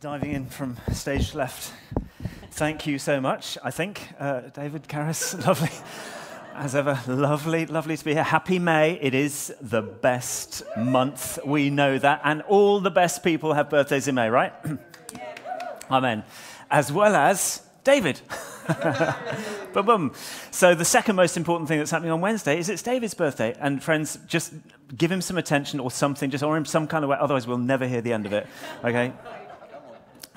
diving in from stage left. Thank you so much, I think. Uh, David Karras, lovely. As ever, lovely, lovely to be here. Happy May. It is the best month. We know that. And all the best people have birthdays in May, right? Amen. As well as David. boom, boom. So, the second most important thing that's happening on Wednesday is it's David's birthday. And, friends, just give him some attention or something, just or him some kind of way. Otherwise, we'll never hear the end of it. Okay?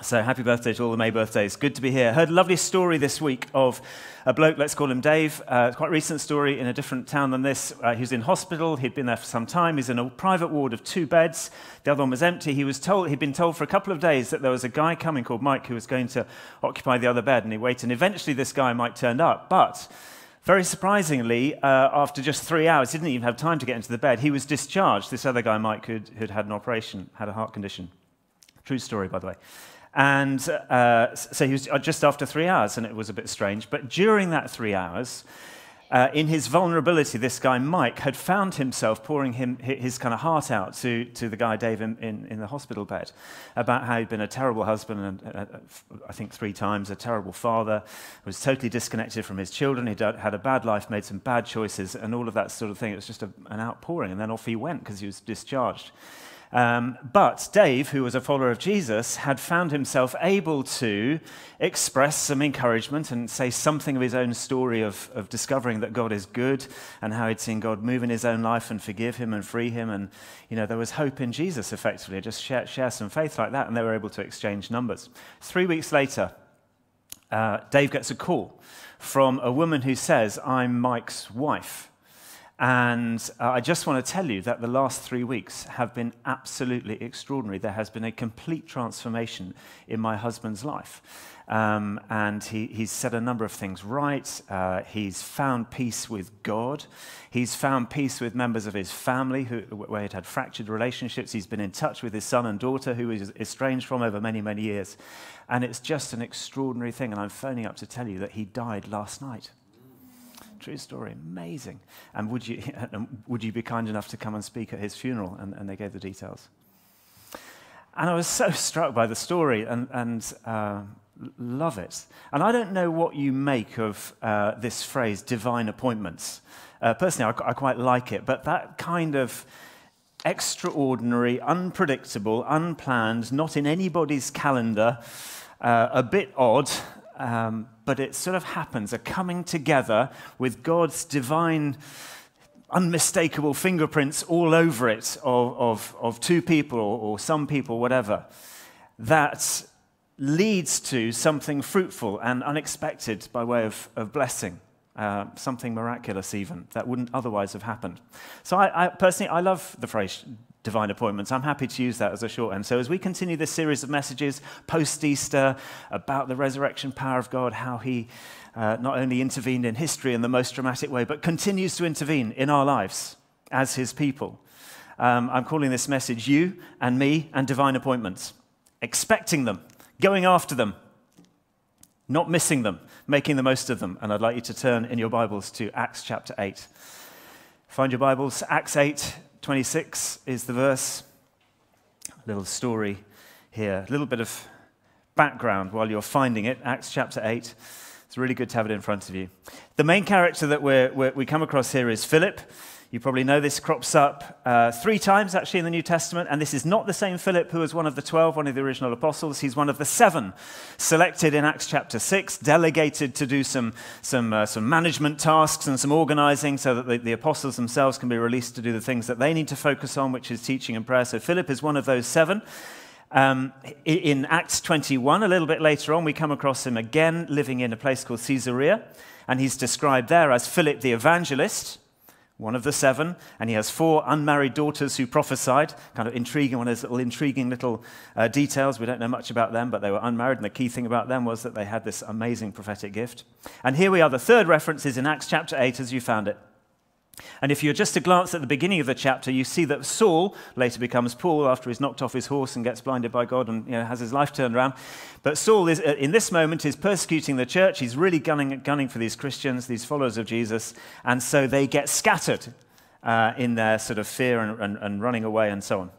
So happy birthday to all the May birthdays. Good to be here. Heard a lovely story this week of a bloke, let's call him Dave. Uh, quite a recent story in a different town than this. Uh, he was in hospital. He'd been there for some time. He's in a private ward of two beds. The other one was empty. He was told, he'd been told for a couple of days that there was a guy coming called Mike who was going to occupy the other bed. And he waited. And eventually this guy, Mike, turned up. But very surprisingly, uh, after just three hours, he didn't even have time to get into the bed. He was discharged. This other guy, Mike, who'd, who'd had an operation, had a heart condition. True story, by the way. And uh, so he was uh, just after three hours, and it was a bit strange. But during that three hours, uh, in his vulnerability, this guy Mike had found himself pouring him, his kind of heart out to, to the guy Dave in, in, in the hospital bed about how he'd been a terrible husband, and uh, I think three times, a terrible father, was totally disconnected from his children, he'd had a bad life, made some bad choices, and all of that sort of thing. It was just a, an outpouring, and then off he went because he was discharged. Um, but Dave, who was a follower of Jesus, had found himself able to express some encouragement and say something of his own story of, of discovering that God is good and how he'd seen God move in his own life and forgive him and free him. And, you know, there was hope in Jesus, effectively. Just share, share some faith like that, and they were able to exchange numbers. Three weeks later, uh, Dave gets a call from a woman who says, I'm Mike's wife. And uh, I just want to tell you that the last three weeks have been absolutely extraordinary. There has been a complete transformation in my husband's life. Um, and he, he's said a number of things right. Uh, he's found peace with God. He's found peace with members of his family who, where he'd had fractured relationships. He's been in touch with his son and daughter who was estranged from over many, many years. And it's just an extraordinary thing. And I'm phoning up to tell you that he died last night. True story. Amazing. And would you, would you be kind enough to come and speak at his funeral? And, and they gave the details. And I was so struck by the story and, and uh, love it. And I don't know what you make of uh, this phrase, divine appointments. Uh, personally, I, I quite like it, but that kind of extraordinary, unpredictable, unplanned, not in anybody's calendar, uh, a bit odd, um, but it sort of happens a coming together with God's divine, unmistakable fingerprints all over it of, of, of two people or, or some people, whatever, that leads to something fruitful and unexpected by way of, of blessing. Uh, something miraculous, even that wouldn't otherwise have happened. So, I, I, personally, I love the phrase divine appointments. I'm happy to use that as a shorthand. So, as we continue this series of messages post Easter about the resurrection power of God, how He uh, not only intervened in history in the most dramatic way, but continues to intervene in our lives as His people, um, I'm calling this message You and Me and Divine Appointments. Expecting them, going after them, not missing them, making the most of them. And I'd like you to turn in your Bibles to Acts chapter 8. Find your Bibles, Acts 8, 26 is the verse. A little story here, a little bit of background while you're finding it. Acts chapter 8. It's really good to have it in front of you. The main character that we're, we come across here is Philip. You probably know this crops up uh, three times actually in the New Testament, and this is not the same Philip who was one of the 12, one of the original apostles. He's one of the seven selected in Acts chapter 6, delegated to do some, some, uh, some management tasks and some organizing so that the, the apostles themselves can be released to do the things that they need to focus on, which is teaching and prayer. So Philip is one of those seven. Um, in Acts 21, a little bit later on, we come across him again living in a place called Caesarea, and he's described there as Philip the evangelist one of the seven, and he has four unmarried daughters who prophesied. Kind of intriguing, one of those little intriguing little uh, details. We don't know much about them, but they were unmarried, and the key thing about them was that they had this amazing prophetic gift. And here we are. The third reference is in Acts chapter 8, as you found it. And if you're just to glance at the beginning of the chapter, you see that Saul later becomes Paul after he's knocked off his horse and gets blinded by God and you know, has his life turned around. But Saul, is, uh, in this moment, is persecuting the church. He's really gunning, gunning for these Christians, these followers of Jesus. And so they get scattered uh, in their sort of fear and, and, and, running away and so on.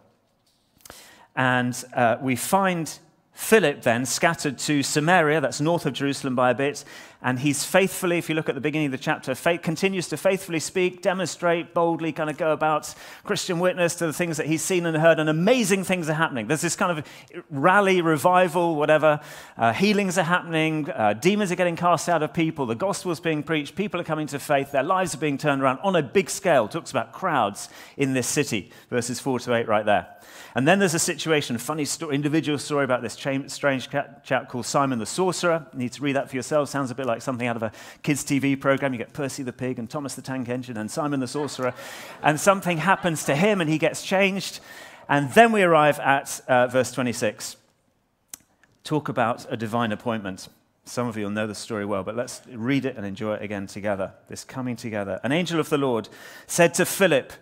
And uh, we find Philip then scattered to Samaria, that's north of Jerusalem by a bit, and he's faithfully, if you look at the beginning of the chapter, faith, continues to faithfully speak, demonstrate, boldly kind of go about Christian witness to the things that he's seen and heard, and amazing things are happening. There's this kind of rally, revival, whatever. Uh, healings are happening, uh, demons are getting cast out of people, the gospel's being preached, people are coming to faith, their lives are being turned around on a big scale. Talks about crowds in this city, verses 4 to 8 right there. And then there's a situation, funny story, individual story about this strange chap called Simon the Sorcerer. You need to read that for yourself. Sounds a bit like something out of a kids' TV program. You get Percy the Pig and Thomas the Tank Engine and Simon the Sorcerer. And something happens to him and he gets changed. And then we arrive at uh, verse 26. Talk about a divine appointment. Some of you will know the story well, but let's read it and enjoy it again together. This coming together. An angel of the Lord said to Philip,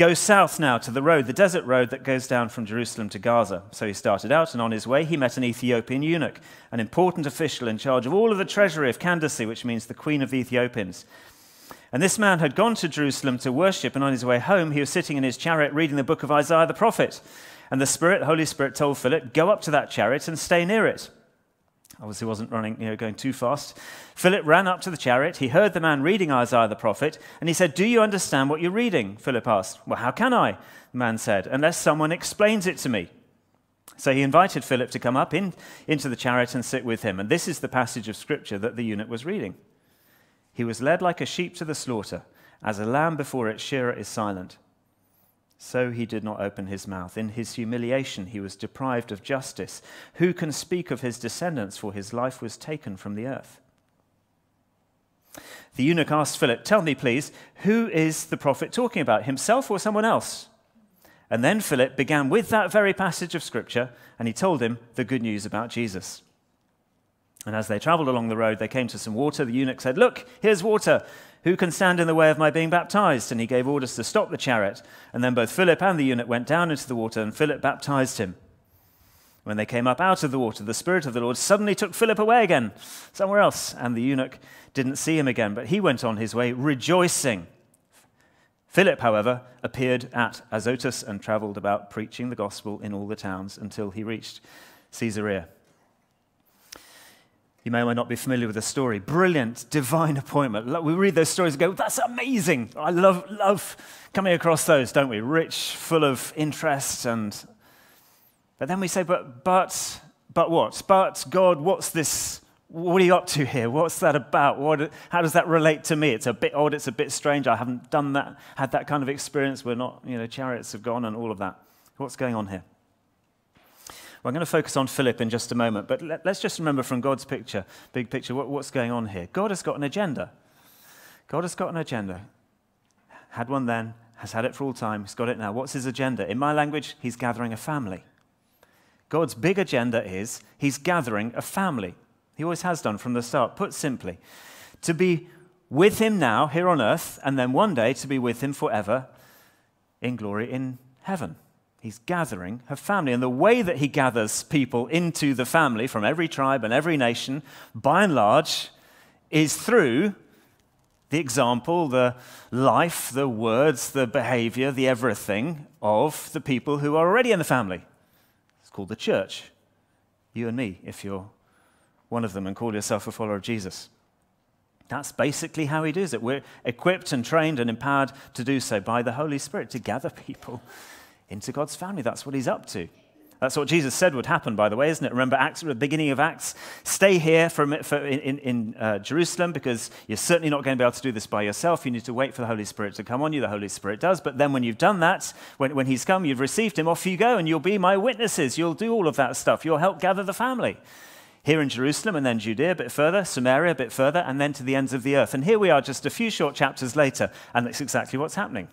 Go south now to the road, the desert road that goes down from Jerusalem to Gaza. So he started out, and on his way, he met an Ethiopian eunuch, an important official in charge of all of the treasury of Candace, which means the queen of the Ethiopians. And this man had gone to Jerusalem to worship, and on his way home, he was sitting in his chariot reading the book of Isaiah the prophet. And the Spirit, Holy Spirit, told Philip, Go up to that chariot and stay near it. Obviously, wasn't running, you know, going too fast. Philip ran up to the chariot. He heard the man reading Isaiah the prophet, and he said, Do you understand what you're reading? Philip asked. Well, how can I? The man said, Unless someone explains it to me. So he invited Philip to come up in, into the chariot and sit with him. And this is the passage of scripture that the eunuch was reading. He was led like a sheep to the slaughter, as a lamb before its shearer is silent so he did not open his mouth. In his humiliation, he was deprived of justice. Who can speak of his descendants, for his life was taken from the earth? The eunuch asked Philip, Tell me, please, who is the prophet talking about, himself or someone else? And then Philip began with that very passage of scripture, and he told him the good news about Jesus. And as they traveled along the road, they came to some water. The eunuch said, Look, here's water. Who can stand in the way of my being baptized? And he gave orders to stop the chariot. And then both Philip and the eunuch went down into the water, and Philip baptized him. When they came up out of the water, the Spirit of the Lord suddenly took Philip away again, somewhere else, and the eunuch didn't see him again, but he went on his way rejoicing. Philip, however, appeared at Azotus and traveled about preaching the gospel in all the towns until he reached Caesarea. You may or may not be familiar with the story. Brilliant, divine appointment. We read those stories and go, that's amazing. I love, love coming across those, don't we? Rich, full of interest. And... But then we say, but, but, but what? But God, what's this? What are you up to here? What's that about? What, how does that relate to me? It's a bit odd. It's a bit strange. I haven't done that, had that kind of experience. We're not, you know, chariots have gone and all of that. What's going on here? Well, I'm going to focus on Philip in just a moment, but let, us just remember from God's picture, big picture, what, what's going on here. God has got an agenda. God has got an agenda. Had one then, has had it for all time, he's got it now. What's his agenda? In my language, he's gathering a family. God's big agenda is he's gathering a family. He always has done from the start. Put simply, to be with him now here on earth, and then one day to be with him forever in glory in heaven. He's gathering her family. And the way that he gathers people into the family from every tribe and every nation, by and large, is through the example, the life, the words, the behavior, the everything of the people who are already in the family. It's called the church. You and me, if you're one of them and call yourself a follower of Jesus. That's basically how he does it. We're equipped and trained and empowered to do so by the Holy Spirit to gather people into God's family. That's what he's up to. That's what Jesus said would happen, by the way, isn't it? Remember Acts, the beginning of Acts? Stay here for, for in, in uh, Jerusalem because you're certainly not going to be able to do this by yourself. You need to wait for the Holy Spirit to come on you. The Holy Spirit does. But then when you've done that, when, when He's come, you've received Him, off you go and you'll be my witnesses. You'll do all of that stuff. You'll help gather the family. Here in Jerusalem and then Judea a bit further, Samaria a bit further, and then to the ends of the earth. And here we are just a few short chapters later, and that's exactly what's happening.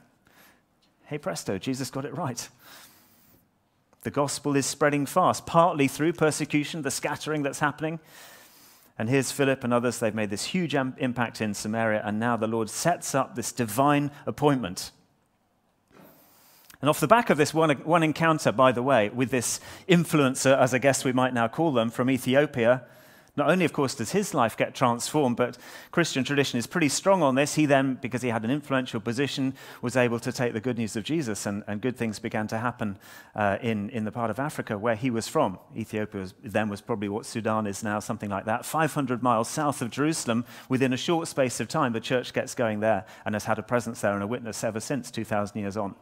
Hey presto, Jesus got it right. The gospel is spreading fast, partly through persecution, the scattering that's happening. And here's Philip and others. They've made this huge impact in Samaria, and now the Lord sets up this divine appointment. And off the back of this one, one encounter, by the way, with this influencer, as I guess we might now call them, from Ethiopia, Not only, of course, does his life get transformed, but Christian tradition is pretty strong on this. He then, because he had an influential position, was able to take the good news of Jesus, and, and good things began to happen uh, in, in the part of Africa where he was from. Ethiopia was, then was probably what Sudan is now, something like that. 500 miles south of Jerusalem, within a short space of time, the church gets going there and has had a presence there and a witness ever since, 2,000 years on.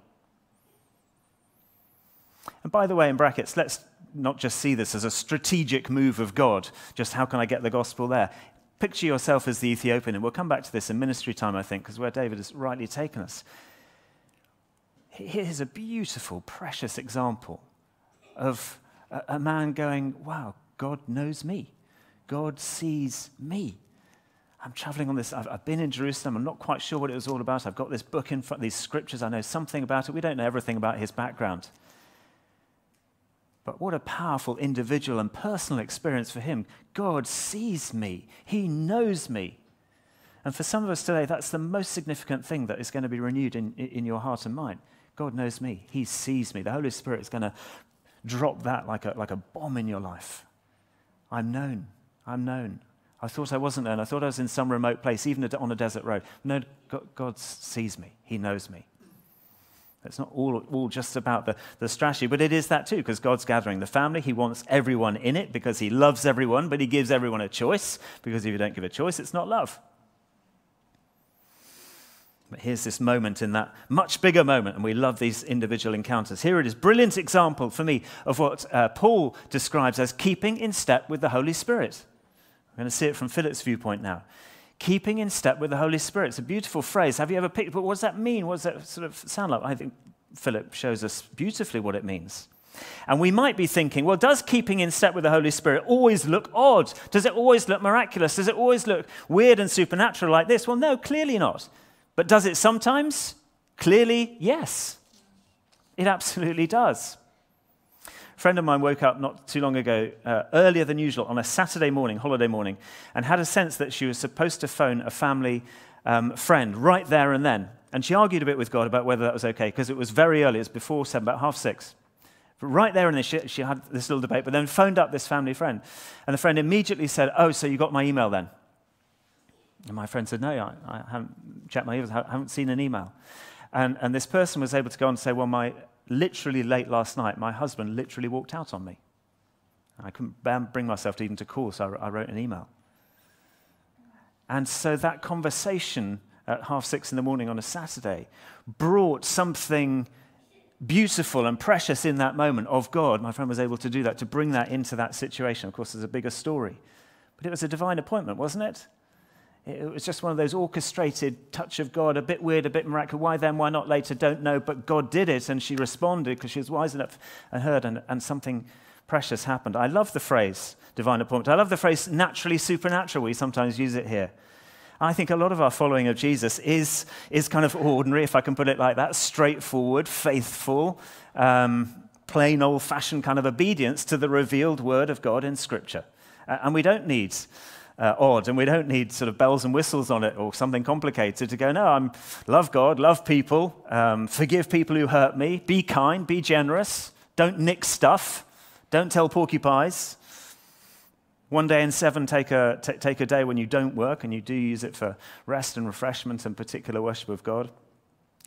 And by the way, in brackets, let's not just see this as a strategic move of God, just how can I get the gospel there? Picture yourself as the Ethiopian, and we'll come back to this in ministry time, I think, because where David has rightly taken us. Here's a beautiful, precious example of a, man going, Wow, God knows me. God sees me. I'm traveling on this. I've, I've, been in Jerusalem. I'm not quite sure what it was all about. I've got this book in front, these scriptures. I know something about it. We don't know everything about his background. But what a powerful individual and personal experience for him. God sees me, He knows me. And for some of us today, that's the most significant thing that is going to be renewed in, in your heart and mind. God knows me, He sees me. The Holy Spirit is going to drop that like a, like a bomb in your life. I'm known. I'm known. I thought I wasn't known. I thought I was in some remote place, even on a desert road. No, God, God sees me, He knows me. It's not all, all just about the, the strategy, but it is that too, because God's gathering the family. He wants everyone in it because He loves everyone, but He gives everyone a choice, because if you don't give a choice, it's not love. But here's this moment in that much bigger moment, and we love these individual encounters. Here it is, brilliant example for me of what uh, Paul describes as keeping in step with the Holy Spirit. I'm going to see it from Philip's viewpoint now keeping in step with the Holy Spirit. It's a beautiful phrase. Have you ever picked, but what does that mean? What does that sort of sound like? I think Philip shows us beautifully what it means. And we might be thinking, well, does keeping in step with the Holy Spirit always look odd? Does it always look miraculous? Does it always look weird and supernatural like this? Well, no, clearly not. But does it sometimes? Clearly, yes. It absolutely does. A friend of mine woke up not too long ago, uh, earlier than usual, on a Saturday morning, holiday morning, and had a sense that she was supposed to phone a family um, friend right there and then. And she argued a bit with God about whether that was okay, because it was very early, it was before seven, about half six. But right there and then, she, she had this little debate, but then phoned up this family friend. And the friend immediately said, Oh, so you got my email then? And my friend said, No, I, I haven't checked my emails, I haven't seen an email. And, and this person was able to go on and say, Well, my literally late last night, my husband literally walked out on me. I couldn't bring myself to even to call, so I wrote an email. And so that conversation at half six in the morning on a Saturday brought something beautiful and precious in that moment of God. My friend was able to do that, to bring that into that situation. Of course, there's a bigger story. But it was a divine appointment, wasn't it? It was just one of those orchestrated touch of God, a bit weird, a bit miraculous. Why then, why not later? Don't know. But God did it, and she responded because she was wise enough and heard, and, and something precious happened. I love the phrase divine appointment. I love the phrase naturally supernatural. We sometimes use it here. I think a lot of our following of Jesus is, is kind of ordinary, if I can put it like that, straightforward, faithful, um, plain old fashioned kind of obedience to the revealed word of God in Scripture. And we don't need uh, odd, and we don't need sort of bells and whistles on it or something complicated to go, no, I'm love God, love people, um, forgive people who hurt me, be kind, be generous, don't nick stuff, don't tell porcupines. One day in seven, take a, t- take a day when you don't work and you do use it for rest and refreshment and particular worship of God.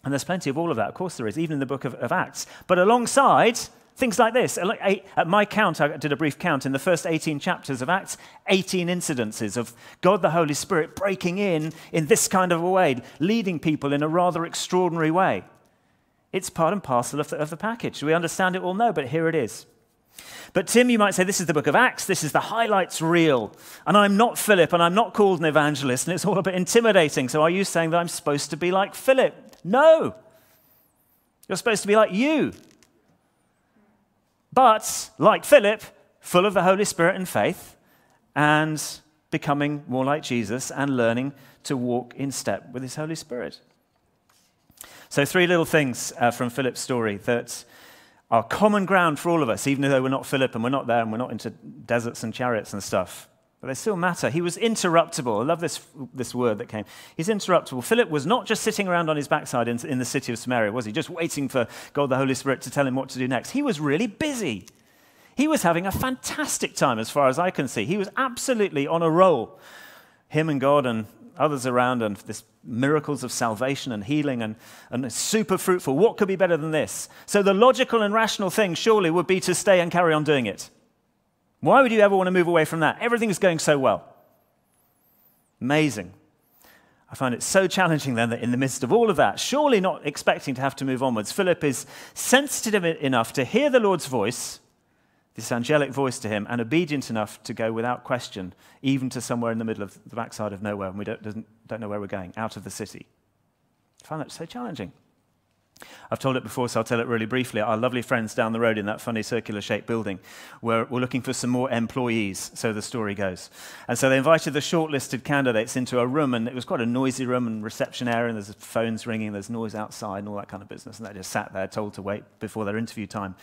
And there's plenty of all of that. Of course, there is, even in the book of, of Acts. But alongside, Things like this. At my count, I did a brief count in the first 18 chapters of Acts, 18 incidences of God the Holy Spirit breaking in in this kind of a way, leading people in a rather extraordinary way. It's part and parcel of the, of the package. We understand it all? No, but here it is. But Tim, you might say, this is the book of Acts, this is the highlights reel. And I'm not Philip, and I'm not called an evangelist, and it's all a bit intimidating. So are you saying that I'm supposed to be like Philip? No. You're supposed to be like you. But, like Philip, full of the Holy Spirit and faith, and becoming more like Jesus and learning to walk in step with his Holy Spirit. So, three little things uh, from Philip's story that are common ground for all of us, even though we're not Philip and we're not there and we're not into deserts and chariots and stuff but they still matter. He was interruptible. I love this, this word that came. He's interruptible. Philip was not just sitting around on his backside in, in the city of Samaria, was he? Just waiting for God the Holy Spirit to tell him what to do next. He was really busy. He was having a fantastic time as far as I can see. He was absolutely on a roll. Him and God and others around, and this miracles of salvation and healing and, and super fruitful. What could be better than this? So the logical and rational thing surely would be to stay and carry on doing it. Why would you ever want to move away from that? Everything's going so well. Amazing. I find it so challenging then that in the midst of all of that, surely not expecting to have to move onwards, Philip is sensitive enough to hear the Lord's voice, this angelic voice to him, and obedient enough to go without question, even to somewhere in the middle of the backside of nowhere, and we don't, don't know where we're going, out of the city. I find that so challenging. I've told it before, so I'll tell it really briefly. Our lovely friends down the road in that funny circular shaped building were, were looking for some more employees, so the story goes. And so they invited the shortlisted candidates into a room, and it was quite a noisy room and reception area, and there's phones ringing, there's noise outside, and all that kind of business. And they just sat there told to wait before their interview time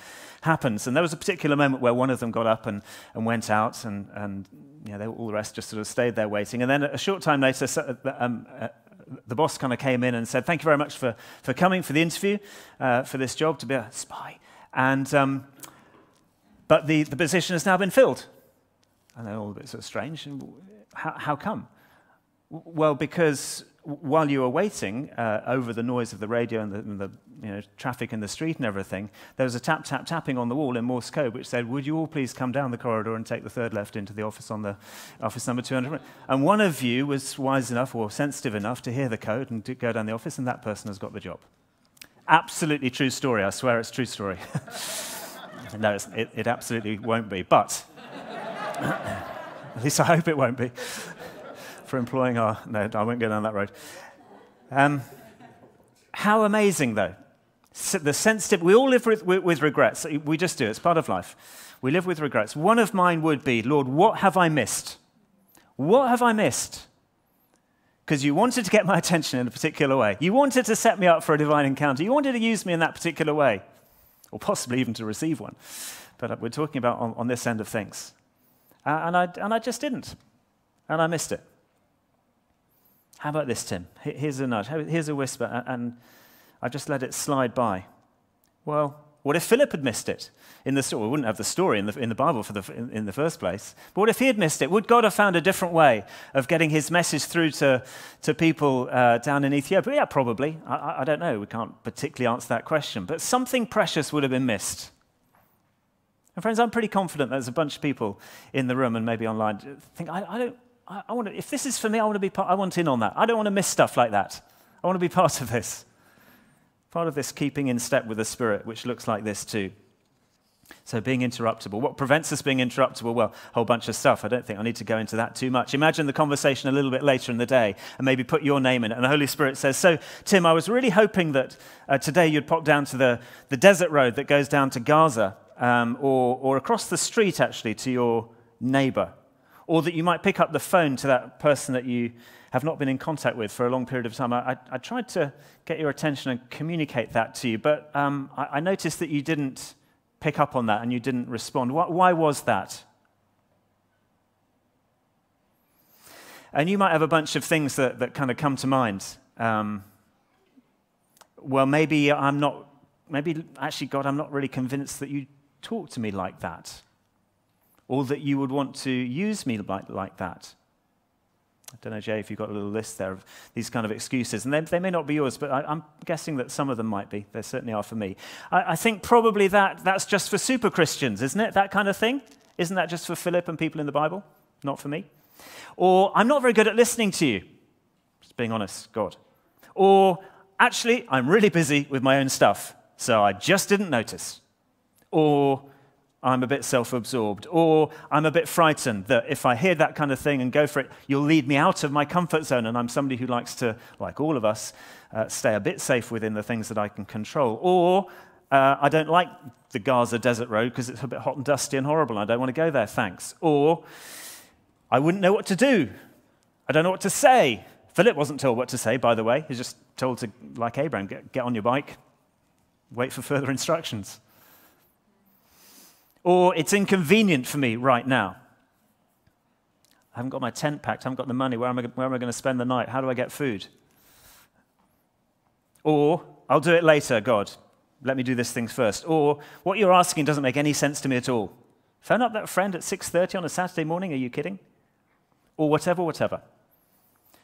happens. And there was a particular moment where one of them got up and, and went out, and, and you know, they, all the rest just sort of stayed there waiting. And then a short time later, um, the boss kind of came in and said, Thank you very much for, for coming for the interview uh, for this job to be a spy. And, um, but the, the position has now been filled. And they're all a bit sort of strange. How, how come? Well, because while you were waiting uh, over the noise of the radio and the, and the you know, traffic in the street and everything, there was a tap, tap, tapping on the wall in Morse code which said, Would you all please come down the corridor and take the third left into the office on the office number 200? And one of you was wise enough or sensitive enough to hear the code and to go down the office, and that person has got the job. Absolutely true story. I swear it's true story. no, it, it absolutely won't be. But at least I hope it won't be for employing our. No, I won't go down that road. Um, how amazing, though. The sensitive, we all live with, with, with regrets. We just do, it's part of life. We live with regrets. One of mine would be, Lord, what have I missed? What have I missed? Because you wanted to get my attention in a particular way. You wanted to set me up for a divine encounter. You wanted to use me in that particular way, or possibly even to receive one. But uh, we're talking about on, on this end of things. Uh, and, I, and I just didn't. And I missed it. How about this, Tim? Here's a nudge. Here's a whisper, and I just let it slide by. Well, what if Philip had missed it in the story? We wouldn't have the story in the, in the Bible for the, in, in, the first place. But what if he had missed it? Would God have found a different way of getting his message through to, to people uh, down in Ethiopia? Yeah, probably. I, I don't know. We can't particularly answer that question. But something precious would have been missed. And friends, I'm pretty confident there's a bunch of people in the room and maybe online think, I, I don't, I, I want to, if this is for me, I want to be part, I want in on that. I don't want to miss stuff like that. I want to be part of this. Part of this keeping in step with the Spirit, which looks like this too. So, being interruptible. What prevents us being interruptible? Well, a whole bunch of stuff. I don't think I need to go into that too much. Imagine the conversation a little bit later in the day and maybe put your name in it. And the Holy Spirit says, So, Tim, I was really hoping that uh, today you'd pop down to the, the desert road that goes down to Gaza um, or, or across the street, actually, to your neighbor or that you might pick up the phone to that person that you have not been in contact with for a long period of time. I, I tried to get your attention and communicate that to you, but um, I, I, noticed that you didn't pick up on that and you didn't respond. Why, why was that? And you might have a bunch of things that, that kind of come to mind. Um, well, maybe I'm not, maybe actually, God, I'm not really convinced that you talk to me like that or that you would want to use me like, like that. I don't know, Jay, if you've got a little list there of these kind of excuses. And they, they may not be yours, but I, am guessing that some of them might be. They certainly are for me. I, I, think probably that, that's just for super Christians, isn't it? That kind of thing? Isn't that just for Philip and people in the Bible? Not for me. Or I'm not very good at listening to you. Just being honest, God. Or actually, I'm really busy with my own stuff, so I just didn't notice. Or I'm a bit self absorbed, or I'm a bit frightened that if I hear that kind of thing and go for it, you'll lead me out of my comfort zone. And I'm somebody who likes to, like all of us, uh, stay a bit safe within the things that I can control. Or uh, I don't like the Gaza desert road because it's a bit hot and dusty and horrible. And I don't want to go there, thanks. Or I wouldn't know what to do. I don't know what to say. Philip wasn't told what to say, by the way. He's just told to, like Abraham, get, get on your bike, wait for further instructions or it's inconvenient for me right now. I haven't got my tent packed, I haven't got the money. Where am I, where am I going to spend the night? How do I get food? Or, I'll do it later, God. Let me do this thing first. Or, what you're asking doesn't make any sense to me at all. Phone up that friend at 6:30 on a Saturday morning, are you kidding? Or whatever, whatever.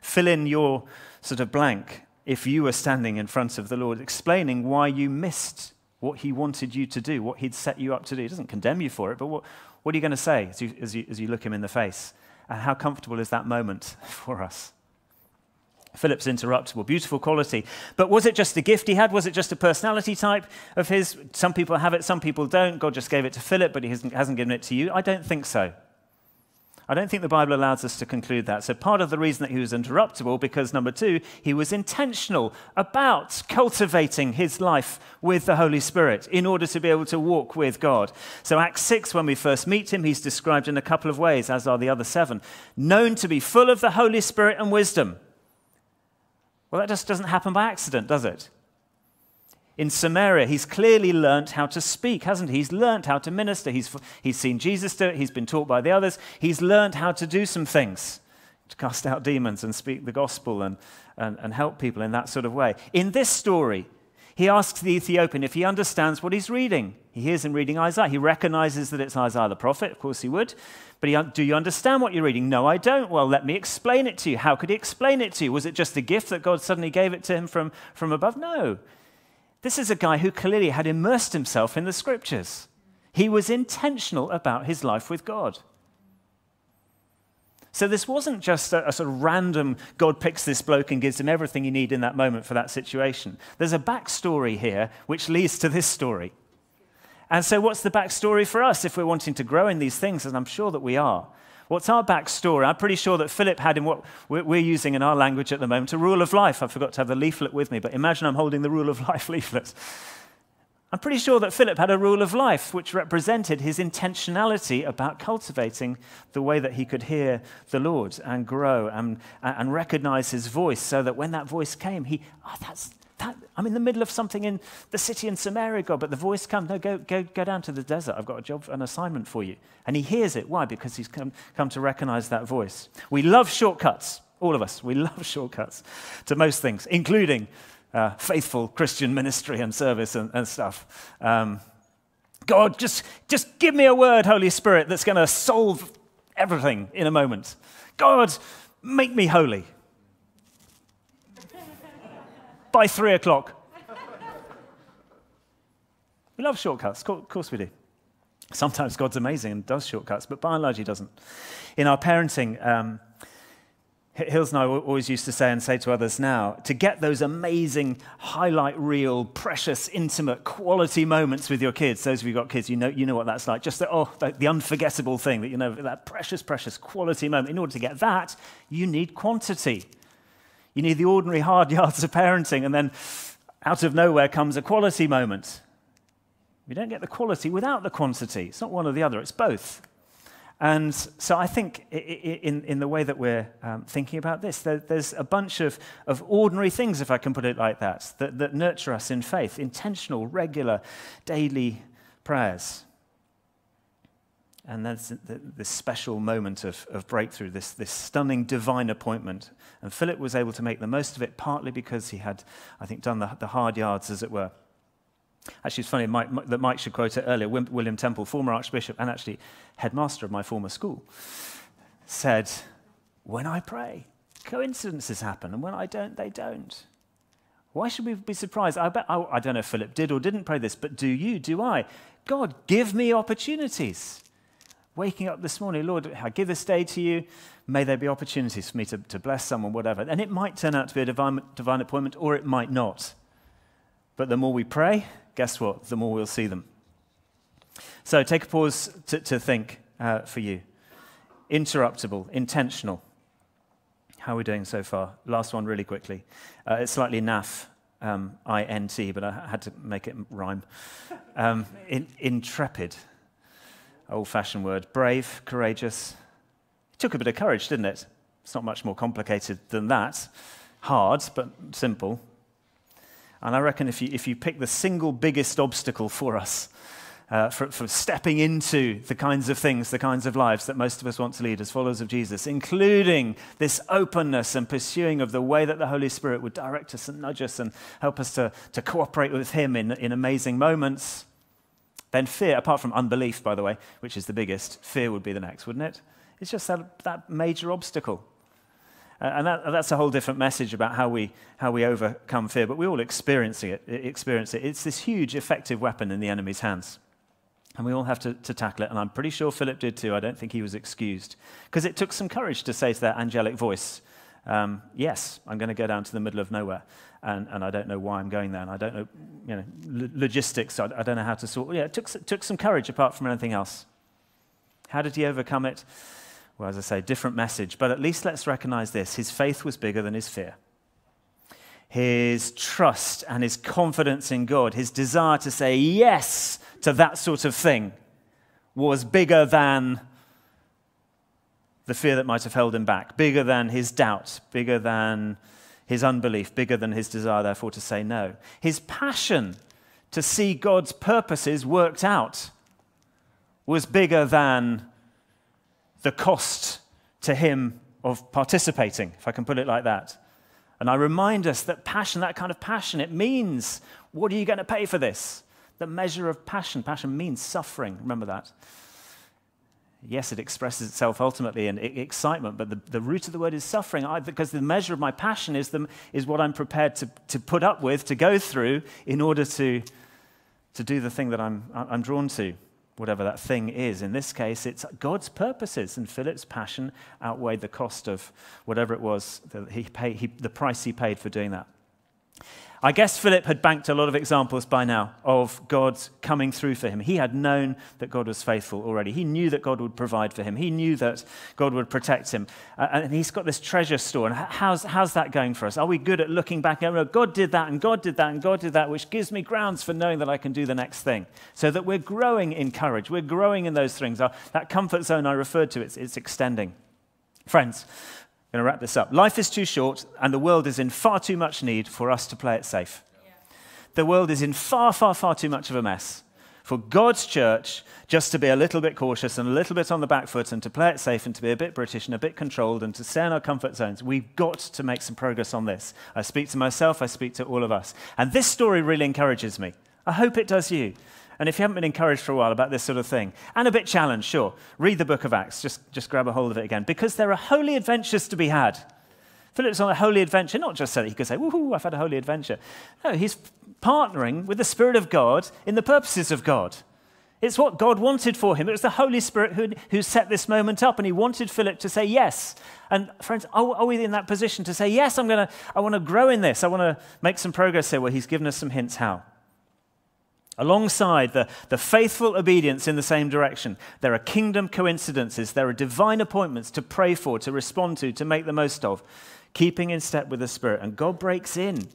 Fill in your sort of blank if you were standing in front of the Lord explaining why you missed what he wanted you to do, what he'd set you up to do. He doesn't condemn you for it, but what, what are you going to say as you, as, you, as you look him in the face? And how comfortable is that moment for us? Philip's interruptible, beautiful quality. But was it just a gift he had? Was it just a personality type of his? Some people have it, some people don't. God just gave it to Philip, but he hasn't, hasn't given it to you. I don't think so. I don't think the Bible allows us to conclude that. So, part of the reason that he was interruptible, because number two, he was intentional about cultivating his life with the Holy Spirit in order to be able to walk with God. So, Acts 6, when we first meet him, he's described in a couple of ways, as are the other seven. Known to be full of the Holy Spirit and wisdom. Well, that just doesn't happen by accident, does it? In Samaria, he's clearly learnt how to speak, hasn't he? He's learnt how to minister. He's, he's seen Jesus do it. He's been taught by the others. He's learnt how to do some things, to cast out demons and speak the gospel and, and, and help people in that sort of way. In this story, he asks the Ethiopian if he understands what he's reading. He hears him reading Isaiah. He recognizes that it's Isaiah the prophet. Of course, he would. But he, do you understand what you're reading? No, I don't. Well, let me explain it to you. How could he explain it to you? Was it just a gift that God suddenly gave it to him from, from above? No. This is a guy who clearly had immersed himself in the scriptures. He was intentional about his life with God. So this wasn't just a, a, sort of random God picks this bloke and gives him everything he need in that moment for that situation. There's a backstory here which leads to this story. And so, what's the backstory for us if we're wanting to grow in these things? And I'm sure that we are. What's our backstory? I'm pretty sure that Philip had in what we're using in our language at the moment a rule of life. I forgot to have the leaflet with me, but imagine I'm holding the rule of life leaflet. I'm pretty sure that Philip had a rule of life which represented his intentionality about cultivating the way that he could hear the Lord and grow and, and recognize his voice so that when that voice came, he, oh, that's, that, I'm in the middle of something in the city in Samaria, God, but the voice comes, no, go, go, go down to the desert. I've got a job, an assignment for you. And he hears it. Why? Because he's come, come to recognize that voice. We love shortcuts, all of us. We love shortcuts to most things, including uh, faithful Christian ministry and service and, and stuff. Um, God, just, just give me a word, Holy Spirit, that's going to solve everything in a moment. God, make me holy. By three o'clock. We love shortcuts, of course we do. Sometimes God's amazing and does shortcuts, but by and large, He doesn't. In our parenting, um, Hills and I always used to say and say to others now to get those amazing highlight reel, precious, intimate, quality moments with your kids. Those of you who've got kids, you know, you know what that's like. Just the, oh, the, the unforgettable thing that you know, that precious, precious quality moment. In order to get that, you need quantity. You need the ordinary hard yards of parenting, and then out of nowhere comes a quality moment. We don't get the quality without the quantity. It's not one or the other, it's both. And so I think in, in the way that we're um, thinking about this, there, there's a bunch of, of ordinary things, if I can put it like that, that, that nurture us in faith intentional, regular, daily prayers. And there's this special moment of, of breakthrough, this, this stunning divine appointment. And Philip was able to make the most of it, partly because he had, I think, done the, the hard yards, as it were. Actually, it's funny Mike, that Mike should quote it earlier. William Temple, former Archbishop and actually headmaster of my former school, said, When I pray, coincidences happen, and when I don't, they don't. Why should we be surprised? I, bet, I, I don't know if Philip did or didn't pray this, but do you? Do I? God, give me opportunities. Waking up this morning, Lord, I give this day to you. May there be opportunities for me to, to bless someone, whatever. And it might turn out to be a divine, divine appointment, or it might not. But the more we pray, guess what? The more we'll see them. So take a pause to, to think uh, for you. Interruptible, intentional. How are we doing so far? Last one, really quickly. Uh, it's slightly naff, um, I N T, but I had to make it rhyme. Um, in, intrepid, old fashioned word. Brave, courageous. It took a bit of courage, didn't it? It's not much more complicated than that. Hard, but simple. And I reckon if you, if you pick the single biggest obstacle for us, uh, for, for, stepping into the kinds of things, the kinds of lives that most of us want to lead as followers of Jesus, including this openness and pursuing of the way that the Holy Spirit would direct us and nudge us and help us to, to cooperate with Him in, in amazing moments. Then fear, apart from unbelief, by the way, which is the biggest, fear would be the next, wouldn't it? It's just that, that major obstacle. Uh, and that, that's a whole different message about how we, how we overcome fear, but we all experience it, experience it. It's this huge, effective weapon in the enemy's hands. And we all have to, to tackle it. And I'm pretty sure Philip did too. I don't think he was excused. Because it took some courage to say to that angelic voice, um, Yes, I'm going to go down to the middle of nowhere and, and I don't know why I'm going there, and I don't know, you know, logistics, I, I don't know how to sort. Yeah, it took, it took some courage apart from anything else. How did he overcome it? Well, as I say, different message, but at least let's recognize this his faith was bigger than his fear. His trust and his confidence in God, his desire to say yes to that sort of thing, was bigger than the fear that might have held him back, bigger than his doubt, bigger than his unbelief, bigger than his desire, therefore, to say no. His passion to see God's purposes worked out was bigger than the cost to him of participating, if I can put it like that. And I remind us that passion, that kind of passion, it means, what are you going to pay for this? The measure of passion. Passion means suffering. Remember that yes, it expresses itself ultimately in excitement, but the, the root of the word is suffering I, because the measure of my passion is, the, is what I'm prepared to, to put up with, to go through in order to, to do the thing that I'm, I'm drawn to, whatever that thing is. In this case, it's God's purposes, and Philip's passion outweighed the cost of whatever it was that he paid, he, the price he paid for doing that. I guess Philip had banked a lot of examples by now of God coming through for him. He had known that God was faithful already. He knew that God would provide for him. He knew that God would protect him. Uh, and he's got this treasure store. And how's, how's that going for us? Are we good at looking back and God did that and God did that and God did that, which gives me grounds for knowing that I can do the next thing? So that we're growing in courage. We're growing in those things. Our, that comfort zone I referred to, it's, it's extending. Friends, I'm going to wrap this up. Life is too short, and the world is in far too much need for us to play it safe. Yeah. The world is in far, far, far too much of a mess for God's church just to be a little bit cautious and a little bit on the back foot and to play it safe and to be a bit British and a bit controlled and to stay in our comfort zones. We've got to make some progress on this. I speak to myself, I speak to all of us. And this story really encourages me. I hope it does you. And if you haven't been encouraged for a while about this sort of thing, and a bit challenged, sure, read the book of Acts. Just, just grab a hold of it again. Because there are holy adventures to be had. Philip's on a holy adventure, not just so that he could say, woohoo, I've had a holy adventure. No, he's partnering with the Spirit of God in the purposes of God. It's what God wanted for him. It was the Holy Spirit who, who set this moment up, and he wanted Philip to say yes. And friends, are, are we in that position to say, yes, I'm gonna, I want to grow in this. I want to make some progress here, where he's given us some hints how. Alongside the, the faithful obedience in the same direction, there are kingdom coincidences, there are divine appointments to pray for, to respond to, to make the most of, keeping in step with the Spirit. And God breaks in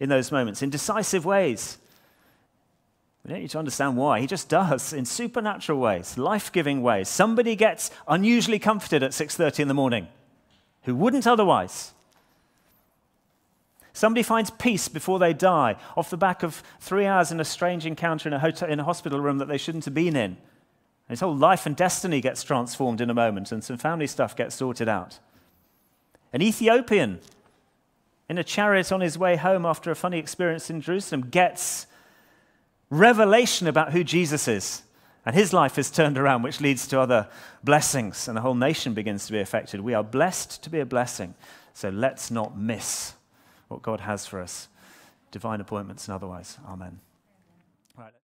in those moments in decisive ways. We don't need to understand why. He just does in supernatural ways, life-giving ways. Somebody gets unusually comforted at 6:30 in the morning who wouldn't otherwise. Somebody finds peace before they die off the back of three hours in a strange encounter in a, hotel, in a hospital room that they shouldn't have been in. And his whole life and destiny gets transformed in a moment, and some family stuff gets sorted out. An Ethiopian in a chariot on his way home after a funny experience in Jerusalem gets revelation about who Jesus is. And his life is turned around, which leads to other blessings, and the whole nation begins to be affected. We are blessed to be a blessing, so let's not miss what God has for us, divine appointments and otherwise. Amen.